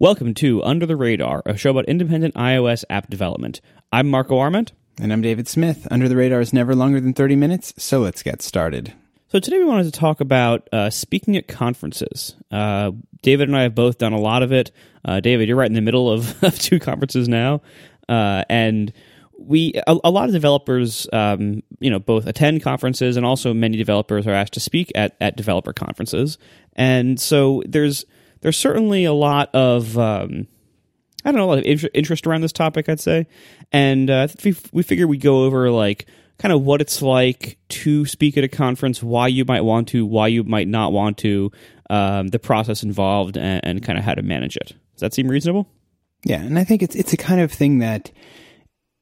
Welcome to Under the Radar, a show about independent iOS app development. I'm Marco Arment. And I'm David Smith. Under the Radar is never longer than 30 minutes, so let's get started. So today we wanted to talk about uh, speaking at conferences. Uh, David and I have both done a lot of it. Uh, David, you're right in the middle of, of two conferences now, uh, and we a, a, lot of developers, um, you know, both attend conferences and also many developers are asked to speak at at developer conferences, and so there's there's certainly a lot of um, I don't know a lot of inter- interest around this topic. I'd say, and uh, we we figured we'd go over like kind of what it's like to speak at a conference, why you might want to, why you might not want to, um, the process involved, and, and kind of how to manage it. Does that seem reasonable? Yeah, and I think it's it's a kind of thing that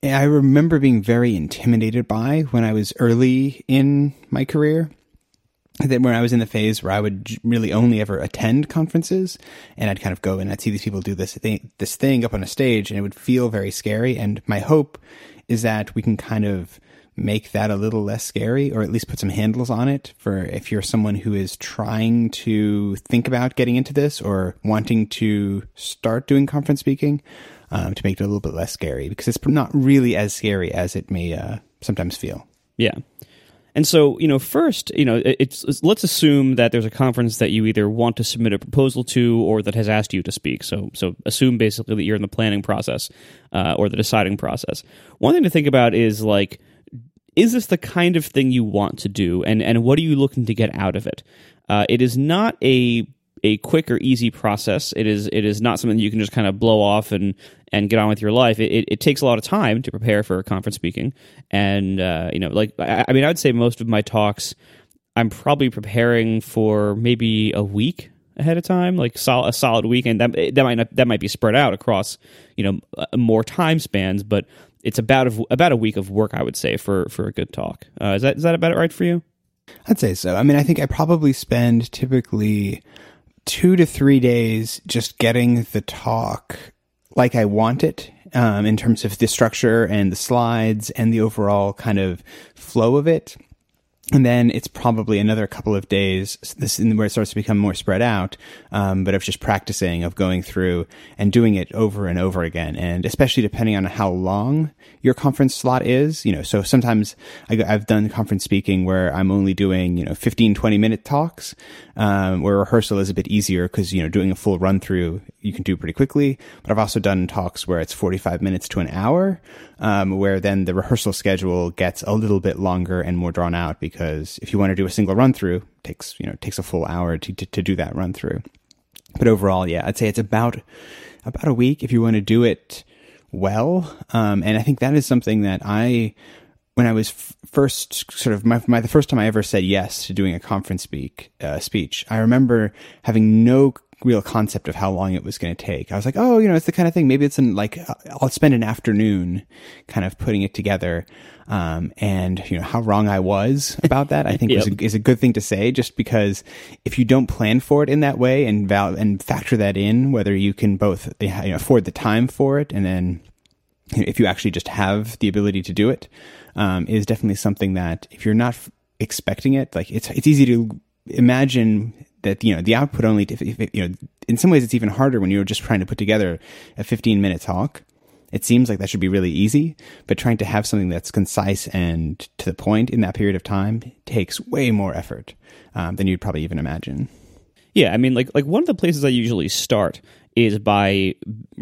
I remember being very intimidated by when I was early in my career that when I was in the phase where I would really only ever attend conferences and I'd kind of go and I'd see these people do this thing, this thing up on a stage and it would feel very scary. And my hope is that we can kind of make that a little less scary or at least put some handles on it for if you're someone who is trying to think about getting into this or wanting to start doing conference speaking um, to make it a little bit less scary because it's not really as scary as it may uh, sometimes feel. Yeah. And so, you know, first, you know, it's, it's, let's assume that there's a conference that you either want to submit a proposal to or that has asked you to speak. So, so assume basically that you're in the planning process uh, or the deciding process. One thing to think about is like, is this the kind of thing you want to do, and and what are you looking to get out of it? Uh, it is not a a quick or easy process. It is it is not something you can just kind of blow off and and get on with your life. It, it, it takes a lot of time to prepare for a conference speaking, and uh, you know, like I, I mean, I'd say most of my talks, I'm probably preparing for maybe a week ahead of time, like sol- a solid week, and that that might not, that might be spread out across you know more time spans, but it's about a, about a week of work, I would say, for for a good talk. Uh, is that is that about right for you? I'd say so. I mean, I think I probably spend typically two to three days just getting the talk like I want it um, in terms of the structure and the slides and the overall kind of flow of it. And then it's probably another couple of days, this where it starts to become more spread out, um, but of just practicing, of going through and doing it over and over again. And especially depending on how long your conference slot is, you know, so sometimes I, have done conference speaking where I'm only doing, you know, 15, 20 minute talks, um, where rehearsal is a bit easier because, you know, doing a full run through you can do pretty quickly. But I've also done talks where it's 45 minutes to an hour, um, where then the rehearsal schedule gets a little bit longer and more drawn out because if you want to do a single run through, takes you know takes a full hour to, to, to do that run through. But overall, yeah, I'd say it's about about a week if you want to do it well. Um, and I think that is something that I when I was f- first sort of my, my, the first time I ever said yes to doing a conference speak uh, speech, I remember having no real concept of how long it was going to take. I was like, oh, you know, it's the kind of thing. Maybe it's in like I'll spend an afternoon kind of putting it together. Um, and you know how wrong I was about that. I think yep. is, a, is a good thing to say, just because if you don't plan for it in that way and val- and factor that in, whether you can both you know, afford the time for it, and then you know, if you actually just have the ability to do it, um, is definitely something that if you're not f- expecting it, like it's it's easy to imagine that you know the output only if, if, you know in some ways it's even harder when you're just trying to put together a 15 minute talk it seems like that should be really easy but trying to have something that's concise and to the point in that period of time takes way more effort um, than you'd probably even imagine yeah i mean like like one of the places i usually start is by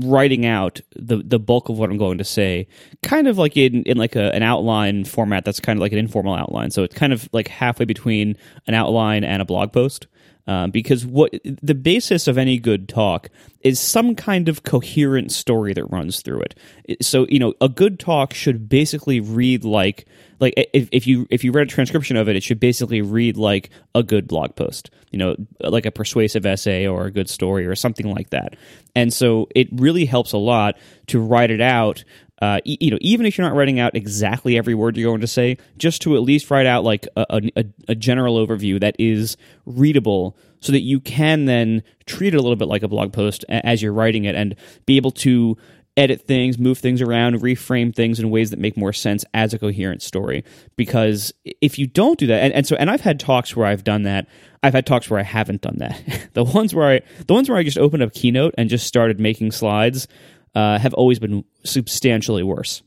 writing out the the bulk of what I'm going to say, kind of like in in like a, an outline format that's kind of like an informal outline. So it's kind of like halfway between an outline and a blog post. Uh, because what the basis of any good talk is some kind of coherent story that runs through it. So you know, a good talk should basically read like like if, if you if you read a transcription of it, it should basically read like a good blog post. You know, like a persuasive essay or a good story or something like that. And so it really helps a lot to write it out uh, you know, even if you're not writing out exactly every word you're going to say, just to at least write out like a, a, a, general overview that is readable so that you can then treat it a little bit like a blog post as you're writing it and be able to edit things, move things around, reframe things in ways that make more sense as a coherent story. Because if you don't do that, and, and so and I've had talks where I've done that. I've had talks where I haven't done that. the ones where I the ones where I just opened up Keynote and just started making slides uh, have always been substantially worse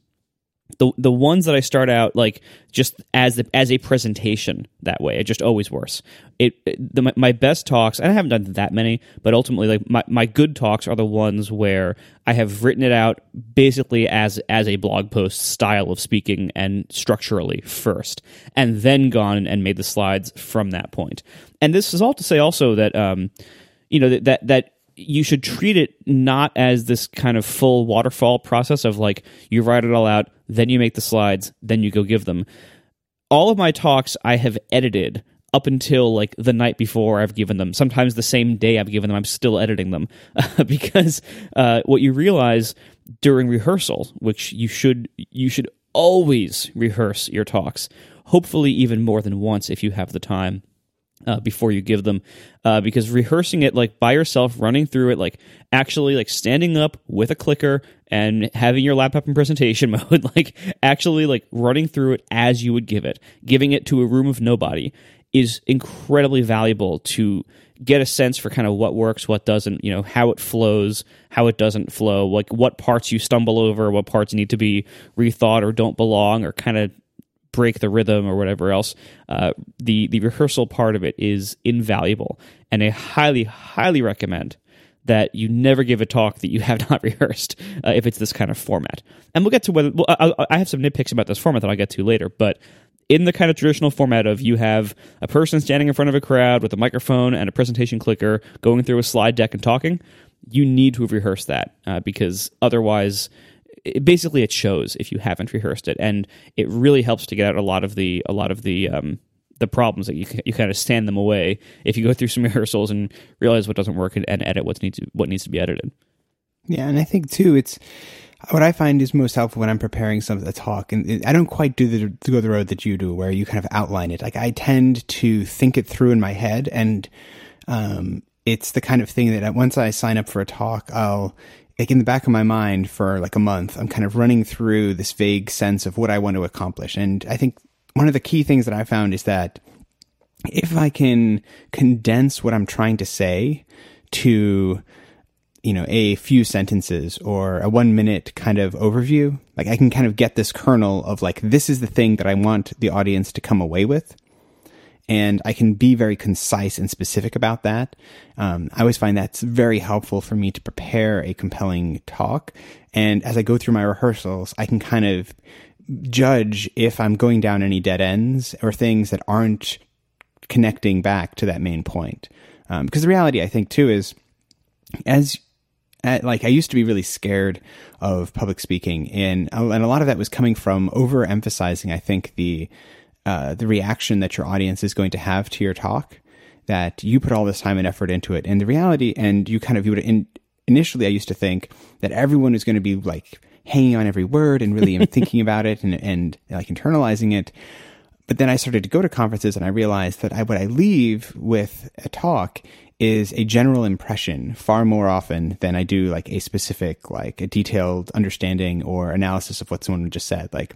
the the ones that I start out like just as the, as a presentation that way, it just always worse. It, it the, my best talks, and I haven't done that many, but ultimately like my, my good talks are the ones where I have written it out basically as as a blog post style of speaking and structurally first, and then gone and made the slides from that point. And this is all to say also that um, you know that that, that you should treat it not as this kind of full waterfall process of like you write it all out, then you make the slides, then you go give them. All of my talks I have edited up until like the night before I've given them. Sometimes the same day I've given them, I'm still editing them because uh, what you realize during rehearsal, which you should you should always rehearse your talks, hopefully even more than once if you have the time uh, before you give them uh, because rehearsing it like by yourself running through it like actually like standing up with a clicker and having your laptop in presentation mode like actually like running through it as you would give it giving it to a room of nobody is incredibly valuable to get a sense for kind of what works what doesn't you know how it flows how it doesn't flow like what parts you stumble over what parts need to be rethought or don't belong or kind of break the rhythm or whatever else, uh, the the rehearsal part of it is invaluable, and I highly highly recommend that you never give a talk that you have not rehearsed uh, if it's this kind of format. And we'll get to whether well, I, I have some nitpicks about this format that I'll get to later, but in the kind of traditional format of you have a person standing in front of a crowd with a microphone and a presentation clicker going through a slide deck and talking, you need to have rehearsed that uh, because otherwise it, basically it shows if you haven't rehearsed it, and it really helps to get out a lot of the a lot of the um, the problems that you you kind of stand them away if you go through some rehearsals and realize what doesn't work and, and edit what needs to, what needs to be edited. Yeah, and I think too, it's what I find is most helpful when I'm preparing some a talk, and I don't quite do the go the road that you do, where you kind of outline it. Like I tend to think it through in my head, and um, it's the kind of thing that once I sign up for a talk, I'll like in the back of my mind for like a month, I'm kind of running through this vague sense of what I want to accomplish. And I think one of the key things that I found is that if I can condense what I'm trying to say to, you know, a few sentences or a one minute kind of overview, like I can kind of get this kernel of like, this is the thing that I want the audience to come away with and I can be very concise and specific about that. Um, I always find that's very helpful for me to prepare a compelling talk. And as I go through my rehearsals, I can kind of judge if I'm going down any dead ends or things that aren't connecting back to that main point. Um, because the reality, I think, too, is as at, like I used to be really scared of public speaking, and and a lot of that was coming from overemphasizing. I think the uh, the reaction that your audience is going to have to your talk that you put all this time and effort into it. And the reality and you kind of you would in, initially i used to think that everyone is going to be like hanging on every word and really thinking about it and, and like internalizing it. But then i started to go to conferences and i realized that I, what i leave with a talk is a general impression far more often than i do like a specific like a detailed understanding or analysis of what someone just said. Like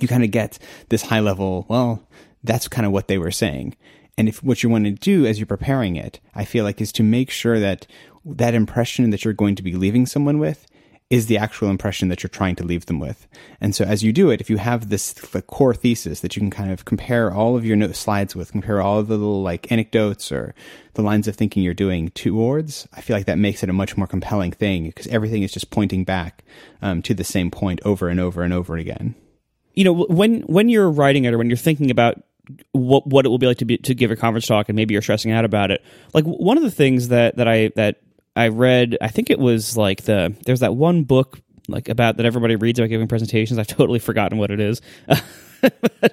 you kind of get this high level, well, that's kind of what they were saying. And if what you want to do as you're preparing it, I feel like is to make sure that that impression that you're going to be leaving someone with is the actual impression that you're trying to leave them with. And so as you do it, if you have this the core thesis that you can kind of compare all of your note slides with, compare all of the little like anecdotes or the lines of thinking you're doing towards, I feel like that makes it a much more compelling thing because everything is just pointing back um, to the same point over and over and over again you know when when you're writing it or when you're thinking about what what it will be like to be to give a conference talk and maybe you're stressing out about it like one of the things that that i that i read i think it was like the there's that one book like about that everybody reads about giving presentations. I've totally forgotten what it is.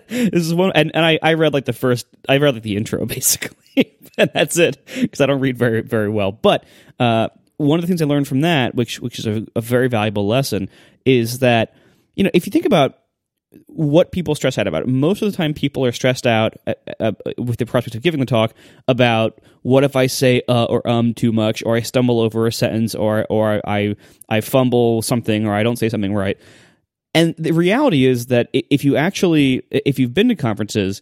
This is one and, and I, I read like the first i read like the intro basically and that's it because i don't read very very well. But uh, one of the things i learned from that which which is a, a very valuable lesson is that you know if you think about what people stress out about. Most of the time, people are stressed out uh, uh, with the prospect of giving the talk about what if I say uh or um too much, or I stumble over a sentence, or or I I fumble something, or I don't say something right. And the reality is that if you actually, if you've been to conferences,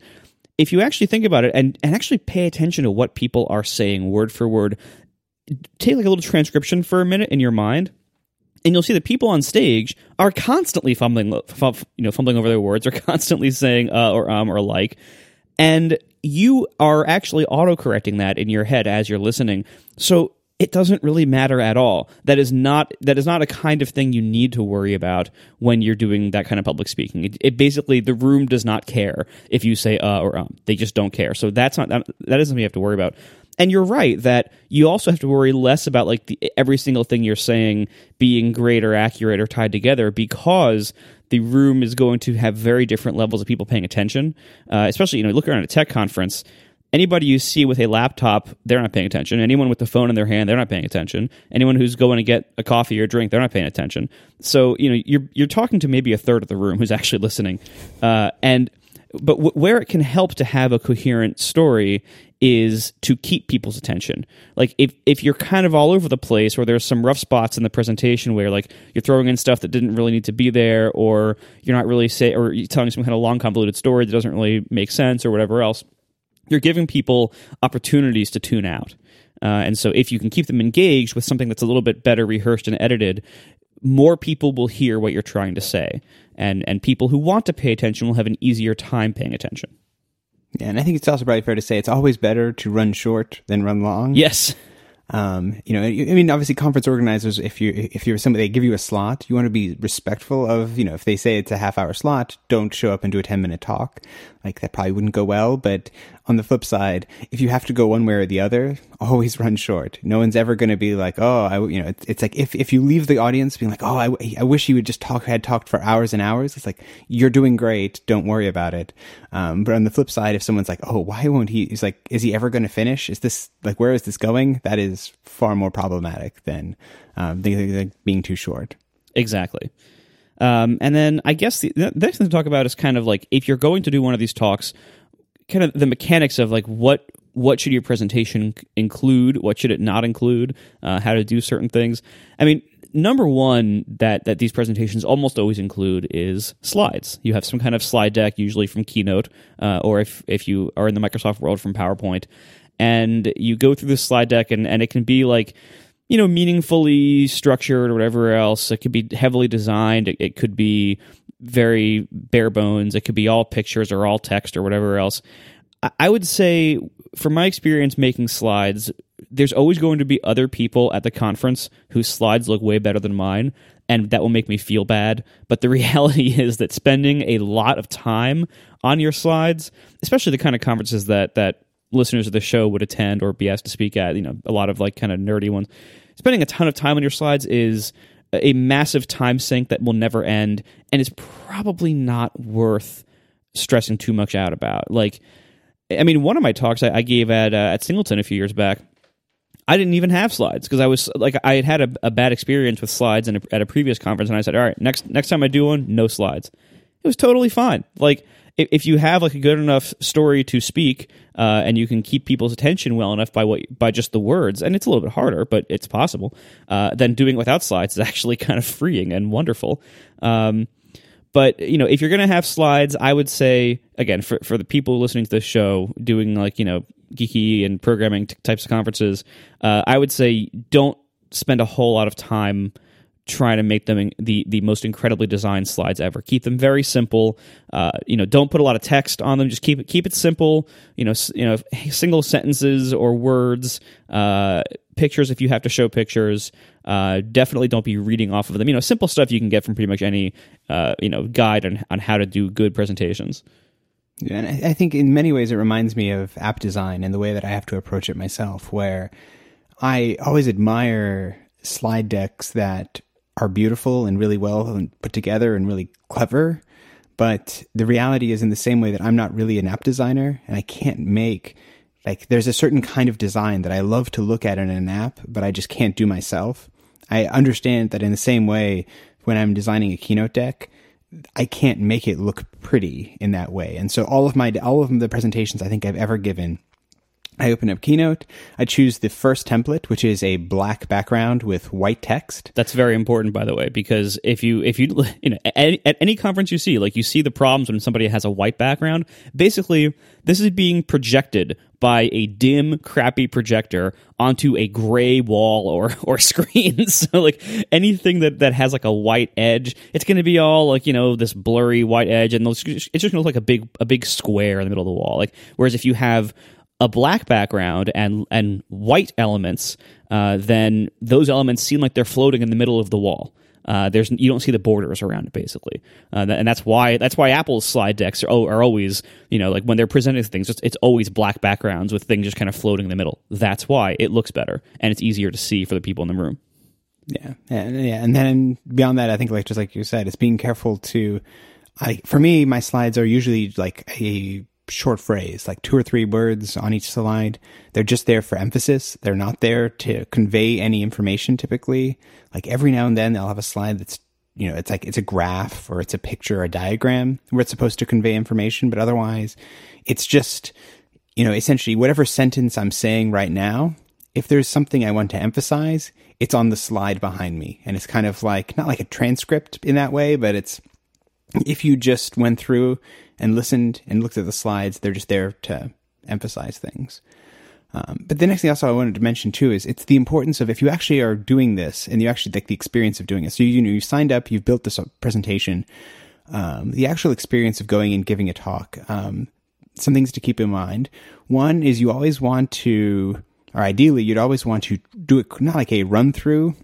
if you actually think about it and, and actually pay attention to what people are saying word for word, take like a little transcription for a minute in your mind and you'll see that people on stage are constantly fumbling, you know, fumbling over their words, or constantly saying uh, or um or like, and you are actually auto-correcting that in your head as you're listening. So it doesn't really matter at all. That is not that is not a kind of thing you need to worry about when you're doing that kind of public speaking. It, it basically the room does not care if you say uh or um. They just don't care. So that's not that, that isn't something you have to worry about. And you're right that you also have to worry less about like the, every single thing you're saying being great or accurate or tied together because the room is going to have very different levels of people paying attention. Uh, especially, you know, look around a tech conference. Anybody you see with a laptop, they're not paying attention. Anyone with the phone in their hand, they're not paying attention. Anyone who's going to get a coffee or drink, they're not paying attention. So you know, you're you're talking to maybe a third of the room who's actually listening, uh, and but w- where it can help to have a coherent story is to keep people's attention. Like if if you're kind of all over the place or there's some rough spots in the presentation where like you're throwing in stuff that didn't really need to be there or you're not really say or you're telling some kind of long convoluted story that doesn't really make sense or whatever else, you're giving people opportunities to tune out. Uh, and so if you can keep them engaged with something that's a little bit better rehearsed and edited, more people will hear what you're trying to say. And and people who want to pay attention will have an easier time paying attention. Yeah, and I think it's also probably fair to say it's always better to run short than run long. Yes. Um, you know, I mean, obviously, conference organizers, if you if you're somebody, they give you a slot, you want to be respectful of, you know, if they say it's a half hour slot, don't show up and do a ten minute talk. Like that probably wouldn't go well. But on the flip side, if you have to go one way or the other, always run short. No one's ever going to be like, oh, I, you know, it's, it's, like if, if you leave the audience being like, oh, I, I wish you would just talk, had talked for hours and hours. It's like, you're doing great. Don't worry about it. Um, but on the flip side, if someone's like, oh, why won't he? He's like, is he ever going to finish? Is this like, where is this going? That is far more problematic than, um, being too short. Exactly. Um, and then I guess the, the next thing to talk about is kind of like if you're going to do one of these talks, kind of the mechanics of like what what should your presentation include, what should it not include, uh, how to do certain things. I mean, number one that that these presentations almost always include is slides. You have some kind of slide deck, usually from Keynote, uh, or if if you are in the Microsoft world from PowerPoint, and you go through this slide deck, and and it can be like you know meaningfully structured or whatever else. It could be heavily designed. It, it could be very bare bones. It could be all pictures or all text or whatever else. I would say, from my experience making slides, there's always going to be other people at the conference whose slides look way better than mine, and that will make me feel bad. But the reality is that spending a lot of time on your slides, especially the kind of conferences that that listeners of the show would attend or be asked to speak at, you know, a lot of like kind of nerdy ones, spending a ton of time on your slides is a massive time sink that will never end and is probably not worth stressing too much out about. Like, I mean, one of my talks I, I gave at uh, at Çingleton a few years back, I didn't even have slides because I was like I had had a, a bad experience with slides a, at a previous conference, and I said, all right, next next time I do one, no slides. It was totally fine. Like if, you have like a good enough story to speak, uh, and you can keep people's attention well enough by what by just the words, and it's a little bit harder, but it's possible. Uh, then doing it without slides is actually kind of freeing and wonderful. Um, but you know, if you're going to have slides, I would say again for for the people listening to this show, doing like you know geeky and programming t- types of conferences, uh, I would say don't spend a whole lot of time trying to make them the the most incredibly designed slides ever. Keep them very simple. Uh, you know, don't put a lot of text on them. Just keep it keep it simple. You know, you know, single sentences or words. Uh, pictures if you have to show pictures. Uh, definitely don't be reading off of them. You know, simple stuff you can get from pretty much any uh, you know guide on on how to do good presentations. And I think in many ways it reminds me of app design and the way that I have to approach it myself, where I always admire slide decks that are beautiful and really well put together and really clever. But the reality is, in the same way that I'm not really an app designer and I can't make like there's a certain kind of design that I love to look at in an app, but I just can't do myself. I understand that in the same way when I'm designing a keynote deck, I can't make it look pretty in that way. And so all of my all of the presentations I think I've ever given I open up Keynote. I choose the first template, which is a black background with white text. That's very important, by the way, because if you if you you know at, at, any conference you see, like you see the problems when somebody has a white background. Basically, this is being projected by a dim, crappy projector onto a gray wall or or screen. so like anything that that has like a white edge, it's going to be all like you know this blurry white edge, and it's just going to look like a big a big square in the middle of the wall. Like whereas if you have a black background and and white elements, uh, then those elements seem like they're floating in the middle of the wall. Uh, there's you don't see the borders around it basically, uh, and that's why that's why Apple's slide decks are, are always you know like when they're presenting things, it's, it's always black backgrounds with things just kind of floating in the middle. That's why it looks better and it's easier to see for the people in the room. Yeah, and yeah, and then beyond that, I think like just like you said, it's being careful to. I for me, my slides are usually like a short phrase, like two or three words on each slide. They're just there for emphasis. They're not there to convey any information typically. Like every now and then they'll have a slide that's, you know, it's like it's a graph or it's a picture or a diagram where it's supposed to convey information, but otherwise it's just, you know, essentially whatever sentence I'm saying right now, if there's something I want to emphasize, it's on the slide behind me. And it's kind of like, not like a transcript in that way, but it's, if you just went through and listened and looked at the slides. They're just there to emphasize things. Um, but the next thing also I wanted to mention too is it's the importance of if you actually are doing this and you actually like the experience of doing it. So you, you know you signed up, you've built this presentation, um, the actual experience of going and giving a talk. Um, some things to keep in mind. One is you always want to, or ideally, you'd always want to do it not like a run through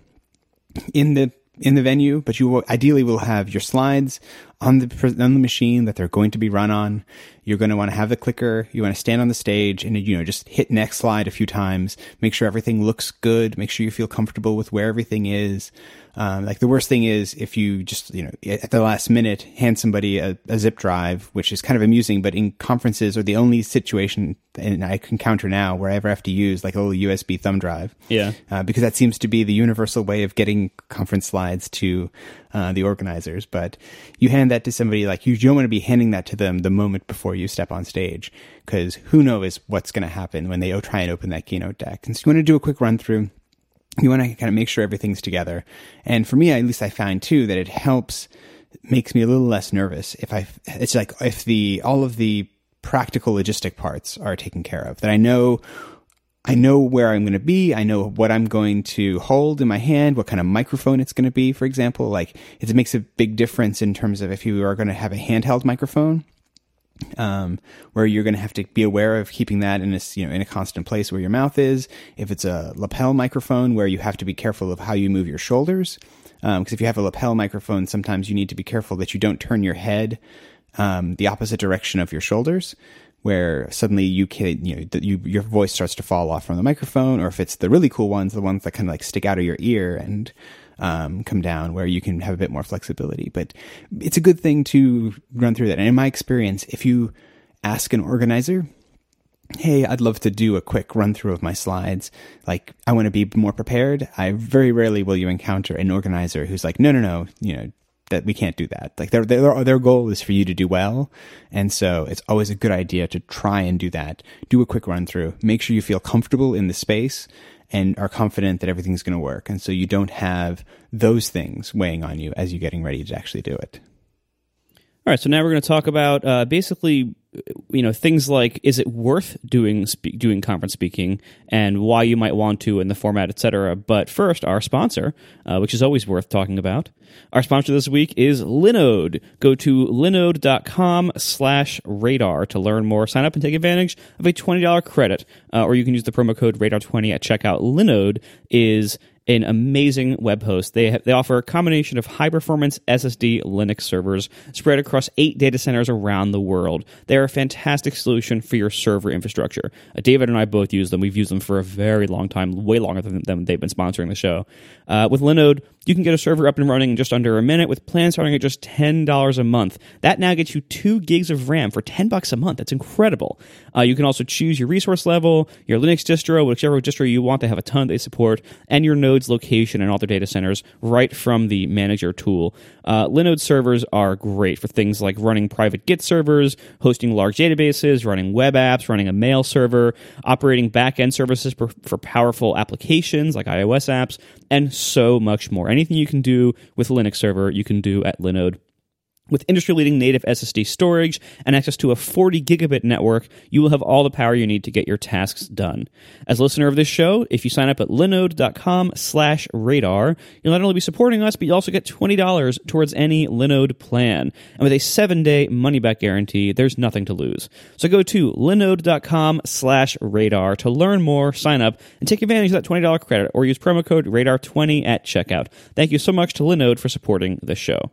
in the in the venue, but you will, ideally will have your slides on the on the machine that they're going to be run on. You're going to want to have the clicker. You want to stand on the stage and you know just hit next slide a few times. Make sure everything looks good. Make sure you feel comfortable with where everything is. Um, like the worst thing is if you just, you know, at the last minute hand somebody a, a, zip drive, which is kind of amusing, but in conferences are the only situation and I encounter now where I ever have to use like a little USB thumb drive. Yeah. Uh, because that seems to be the universal way of getting conference slides to uh, the organizers. But you hand that to somebody like you don't want to be handing that to them the moment before you step on stage because who knows what's going to happen when they try and open that keynote deck. And so you want to do a quick run through you want to kind of make sure everything's together. And for me, at least I find too that it helps, makes me a little less nervous if I, it's like if the, all of the practical logistic parts are taken care of, that I know, I know where I'm going to be. I know what I'm going to hold in my hand, what kind of microphone it's going to be, for example. Like it makes a big difference in terms of if you are going to have a handheld microphone um, where you're going to have to be aware of keeping that in a you know in a constant place where your mouth is. If it's a lapel microphone, where you have to be careful of how you move your shoulders, because um, if you have a lapel microphone, sometimes you need to be careful that you don't turn your head um, the opposite direction of your shoulders, where suddenly you can you know you, your voice starts to fall off from the microphone, or if it's the really cool ones, the ones that kind of like stick out of your ear and um, come down where you can have a bit more flexibility. But it's a good thing to run through that. And in my experience, if you ask an organizer, hey, I'd love to do a quick run through of my slides. Like, I want to be more prepared. I very rarely will you encounter an organizer who's like, no, no, no, you know, that we can't do that. Like their, their, their goal is for you to do well. And so it's always a good idea to try and do that. Do a quick run through. Make sure you feel comfortable in the space and are confident that everything's going to work. And so you don't have those things weighing on you as you're getting ready to actually do it. All right, so now we're going to talk about uh, basically, you know, things like is it worth doing spe- doing conference speaking and why you might want to in the format, etc. But first, our sponsor, uh, which is always worth talking about. Our sponsor this week is Linode. Go to linode.com slash radar to learn more. Sign up and take advantage of a $20 credit, uh, or you can use the promo code radar20 at checkout. Linode is an amazing web host. They have, they offer a combination of high performance SSD Linux servers spread across eight data centers around the world. They're a fantastic solution for your server infrastructure. Uh, David and I both use them. We've used them for a very long time, way longer than, than they've been sponsoring the show. Uh, with Linode, you can get a server up and running in just under a minute with plans starting at just $10 a month. That now gets you two gigs of RAM for 10 bucks a month. That's incredible. Uh, you can also choose your resource level, your Linux distro, whichever distro you want to have a ton they support, and your node's location and all their data centers right from the manager tool. Uh, Linode servers are great for things like running private Git servers, hosting large databases, running web apps, running a mail server, operating backend services for, for powerful applications like iOS apps, and so much more. Anything you can do with a Linux server, you can do at Linode. With industry leading native SSD storage and access to a 40 gigabit network, you will have all the power you need to get your tasks done. As a listener of this show, if you sign up at linode.com slash radar, you'll not only be supporting us, but you also get $20 towards any Linode plan. And with a seven day money back guarantee, there's nothing to lose. So go to linode.com slash radar to learn more, sign up, and take advantage of that $20 credit or use promo code radar20 at checkout. Thank you so much to Linode for supporting the show.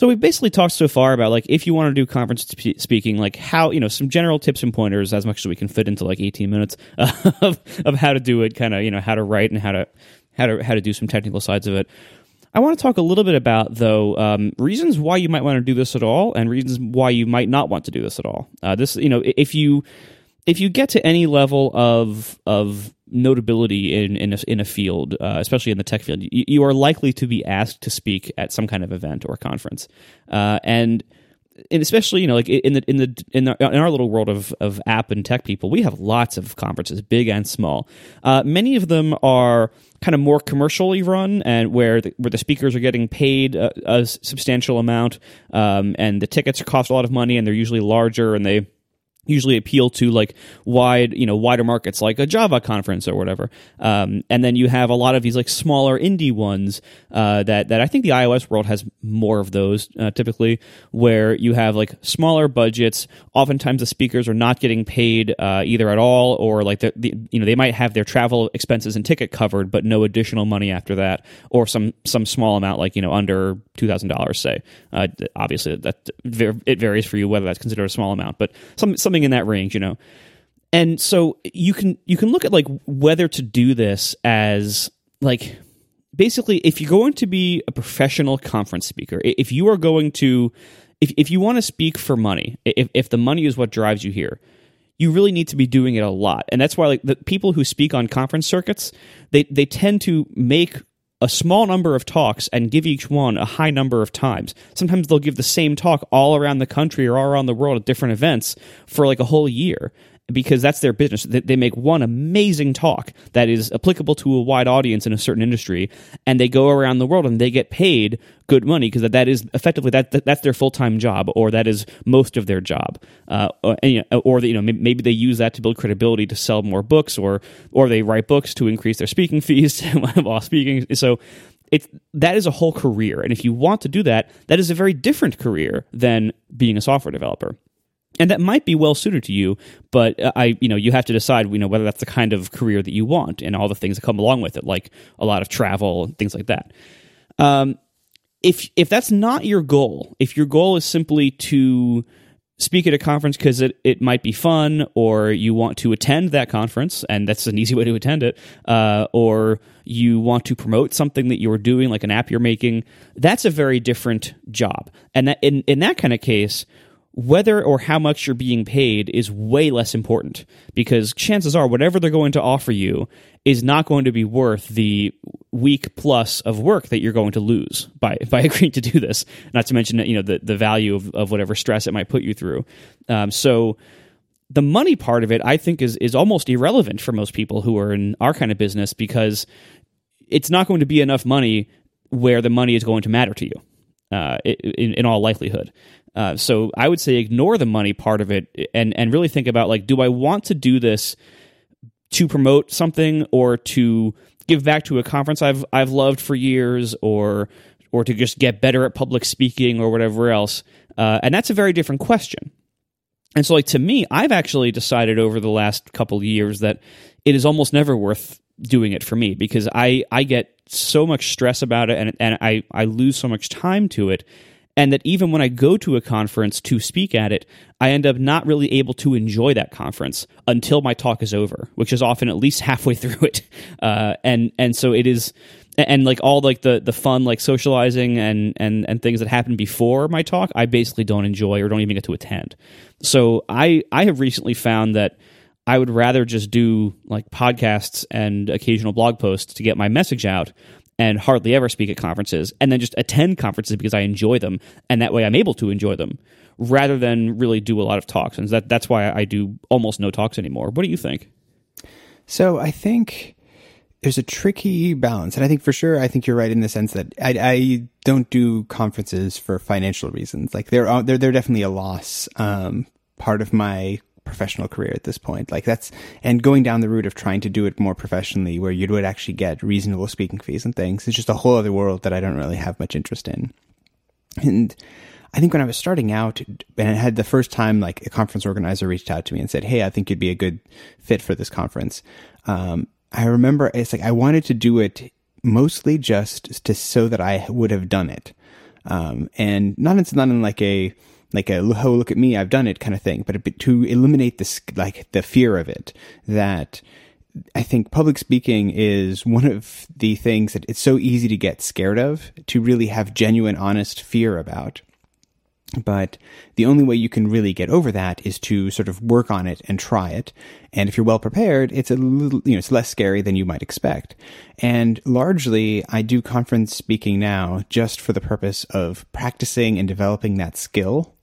So we've basically talked so far about like if you want to do conference sp- speaking, like how you know some general tips and pointers as much as we can fit into like eighteen minutes of of how to do it, kind of you know how to write and how to how to how to do some technical sides of it. I want to talk a little bit about though um, reasons why you might want to do this at all, and reasons why you might not want to do this at all. Uh, this you know if you if you get to any level of of notability in in a, in a field, uh, especially in the tech field, you, you, are likely to be asked to speak at some kind of event or conference, uh, and and especially you know like in the in the in, the, in our little world of of app and tech people, we have lots of conferences, big and small. Uh, many of them are kind of more commercially run and where the, where the speakers are getting paid a, a substantial amount, um, and the tickets cost a lot of money, and they're usually larger, and they usually appeal to like wide you know wider markets like a java conference or whatever. Um, and then you have a lot of these like smaller indie ones uh, that that i think the ios world has more of those uh, typically where you have like smaller budgets. Oftentimes the speakers are not getting paid uh, either at all or like the, the, you know they might have their travel expenses and ticket covered but no additional money after that or some some small amount like you know under $2000 say. Uh, obviously that it varies for you whether that's considered a small amount but some some something in that range, you know. And so you can you can look at like whether to do this as like basically if you're going to be a professional conference speaker, if you are going to if if you want to speak for money, if if the money is what drives you here, you really need to be doing it a lot. And that's why like the people who speak on conference circuits, they they tend to make a small number of talks and give each one a high number of times. Sometimes they'll give the same talk all around the country or all around the world at different events for like a whole year because that's their business. They make one amazing talk that is applicable to a wide audience in a certain industry, and they go around the world and they get paid good money because that is effectively that, that's their full time job or that is most of their job. Uh, or, and, you know, or you know maybe they use that to build credibility to sell more books or or they write books to increase their speaking fees while speaking. So it's that is a whole career and if you want to do that that is a very different career than being a software developer and that might be well suited to you but i you know you have to decide you know whether that's the kind of career that you want and all the things that come along with it like a lot of travel and things like that. Um, if if that's not your goal if your goal is simply to speak at a conference because it, it might be fun or you want to attend that conference and that's an easy way to attend it uh, or you want to promote something that you're doing like an app you're making that's a very different job. And that in, in that kind of case whether or how much you're being paid is way less important because chances are whatever they're going to offer you is not going to be worth the week plus of work that you're going to lose by by agreeing to do this not to mention you know the, the value of, of whatever stress it might put you through. Um, so the money part of it i think is is almost irrelevant for most people who are in our kind of business because it's not going to be enough money where the money is going to matter to you uh, in, in all likelihood uh, so I would say ignore the money part of it and and really think about like, do I want to do this to promote something or to give back to a conference I've I've loved for years or or to just get better at public speaking or whatever else? Uh, and that's a very different question. And so, like to me, I've actually decided over the last couple years that it is almost never worth doing it for me because I I get so much stress about it and and I I lose so much time to it and that even when I go to a conference to speak at it, I end up not really able to enjoy that conference until my talk is over, which is often at least halfway through it. Uh, and and so it is. and, like all like the the fun like socializing and and and things that happen before my talk i basically don't enjoy or don't even get to attend so i i have recently found that i would rather just do like podcasts and occasional blog posts to get my message out and hardly ever speak at conferences and then just attend conferences because i enjoy them and that way i'm able to enjoy them rather than really do a lot of talks. And that that's why i do almost no talks anymore. What do you think? So i think there's a tricky balance, and I think for sure, I think you're right in the sense that I, I don't do conferences for financial reasons. Like they're they're they're definitely a loss um, part of my professional career at this point. Like that's and going down the route of trying to do it more professionally, where you would actually get reasonable speaking fees and things. It's just a whole other world that I don't really have much interest in. And I think when I was starting out and I had the first time like a conference organizer reached out to me and said, "Hey, I think you'd be a good fit for this conference." Um, I remember it's like I wanted to do it mostly just to so that I would have done it, um, and not in not in like a like a oh look at me I've done it kind of thing, but to eliminate this like the fear of it that. I think public speaking is one of the things that it's so easy to get scared of, to really have genuine, honest fear about. But the only way you can really get over that is to sort of work on it and try it. And if you're well prepared, it's a little, you know, it's less scary than you might expect. And largely, I do conference speaking now just for the purpose of practicing and developing that skill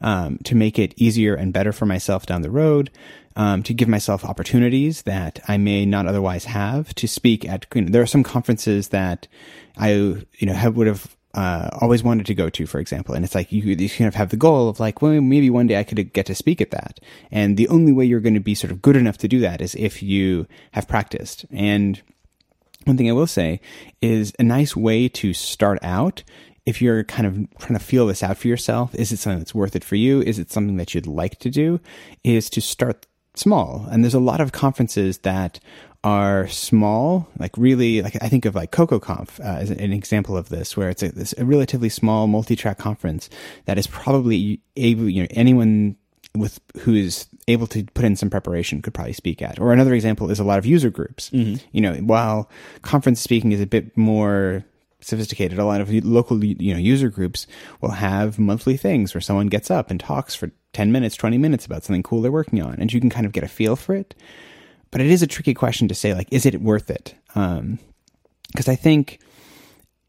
um, to make it easier and better for myself down the road. Um, to give myself opportunities that I may not otherwise have to speak at. You know, there are some conferences that I, you know, have, would have uh, always wanted to go to, for example. And it's like you, you kind of have the goal of like, well, maybe one day I could get to speak at that. And the only way you're going to be sort of good enough to do that is if you have practiced. And one thing I will say is a nice way to start out if you're kind of trying to feel this out for yourself, is it something that's worth it for you? Is it something that you'd like to do? Is to start small. And there's a lot of conferences that are small, like really, like I think of like CocoaConf uh, as an example of this, where it's a, it's a relatively small multi-track conference that is probably able, you know, anyone with who is able to put in some preparation could probably speak at. Or another example is a lot of user groups. Mm-hmm. You know, while conference speaking is a bit more sophisticated, a lot of local you know user groups will have monthly things where someone gets up and talks for 10 minutes, 20 minutes about something cool they're working on and you can kind of get a feel for it. But it is a tricky question to say like is it worth it? Um because i think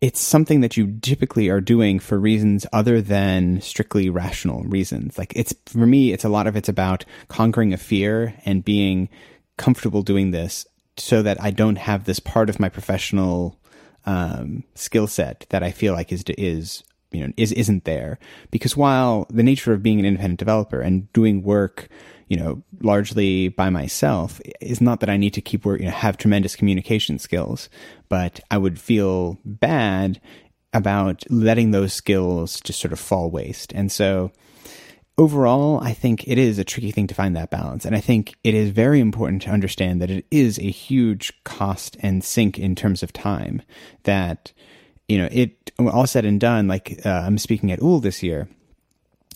it's something that you typically are doing for reasons other than strictly rational reasons. Like it's for me it's a lot of it's about conquering a fear and being comfortable doing this so that i don't have this part of my professional um, skill set that i feel like is is you know is isn't there because while the nature of being an independent developer and doing work you know, largely by myself is not that I need to keep work, you know, have tremendous communication skills, but I would feel bad about letting those skills just sort of fall waste. And so overall, I think it is a tricky thing to find that balance. And I think it is very important to understand that it is a huge cost and sink in terms of time that, you know, it all said and done, like uh, I'm speaking at Úll this year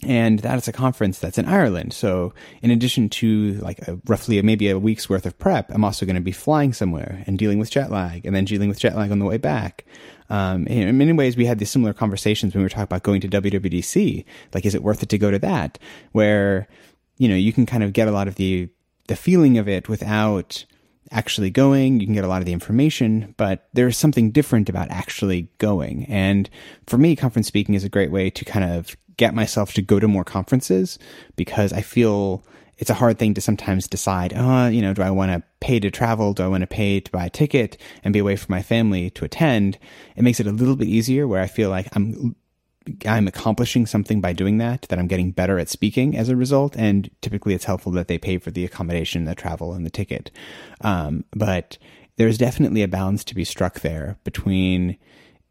and that is a conference that's in Ireland. So, in addition to like a, roughly a, maybe a week's worth of prep, I'm also going to be flying somewhere and dealing with jet lag, and then dealing with jet lag on the way back. Um, in many ways, we had these similar conversations when we were talking about going to WWDC. Like, is it worth it to go to that? Where you know you can kind of get a lot of the the feeling of it without actually going. You can get a lot of the information, but there's something different about actually going. And for me, conference speaking is a great way to kind of get myself to go to more conferences because I feel it's a hard thing to sometimes decide, uh, you know, do I want to pay to travel? Do I want to pay to buy a ticket and be away from my family to attend? It makes it a little bit easier where I feel like I'm I'm accomplishing something by doing that, that I'm getting better at speaking as a result. And typically it's helpful that they pay for the accommodation, the travel, and the ticket. Um, but there's definitely a balance to be struck there between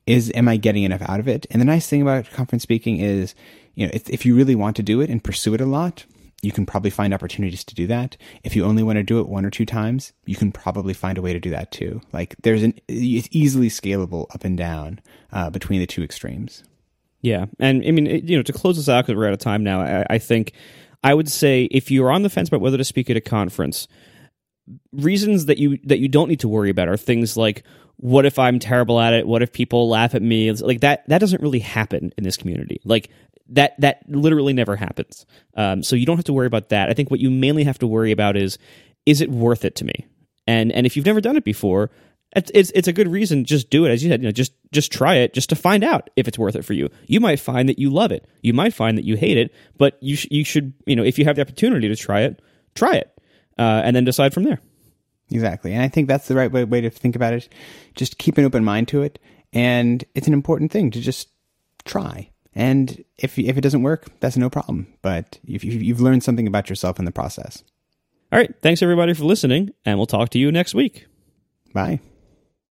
is am I getting enough out of it? And the nice thing about conference speaking is, you know, if, if you really want to do it and pursue it a lot, you can probably find opportunities to do that. If you only want to do it one or two times, you can probably find a way to do that too. Like there's an it's easily scalable up and down uh, between the two extremes. Yeah, and I mean, you know, to close this out because we're out of time now. I, I think I would say if you're on the fence about whether to speak at a conference, reasons that you that you don't need to worry about are things like what if I'm terrible at it? What if people laugh at me? Like that that doesn't really happen in this community. Like that that literally never happens. Um, so you don't have to worry about that. I think what you mainly have to worry about is is it worth it to me? And and if you've never done it before, it's it's, it's a good reason. Just do it, as you said. You know, just just try it, just to find out if it's worth it for you. You might find that you love it. You might find that you hate it. But you sh- you should you know if you have the opportunity to try it, try it, uh, and then decide from there. Exactly. And I think that's the right way, way to think about it. Just keep an open mind to it. And it's an important thing to just try. And if, if it doesn't work, that's no problem. But if you've learned something about yourself in the process. All right. Thanks, everybody, for listening. And we'll talk to you next week. Bye.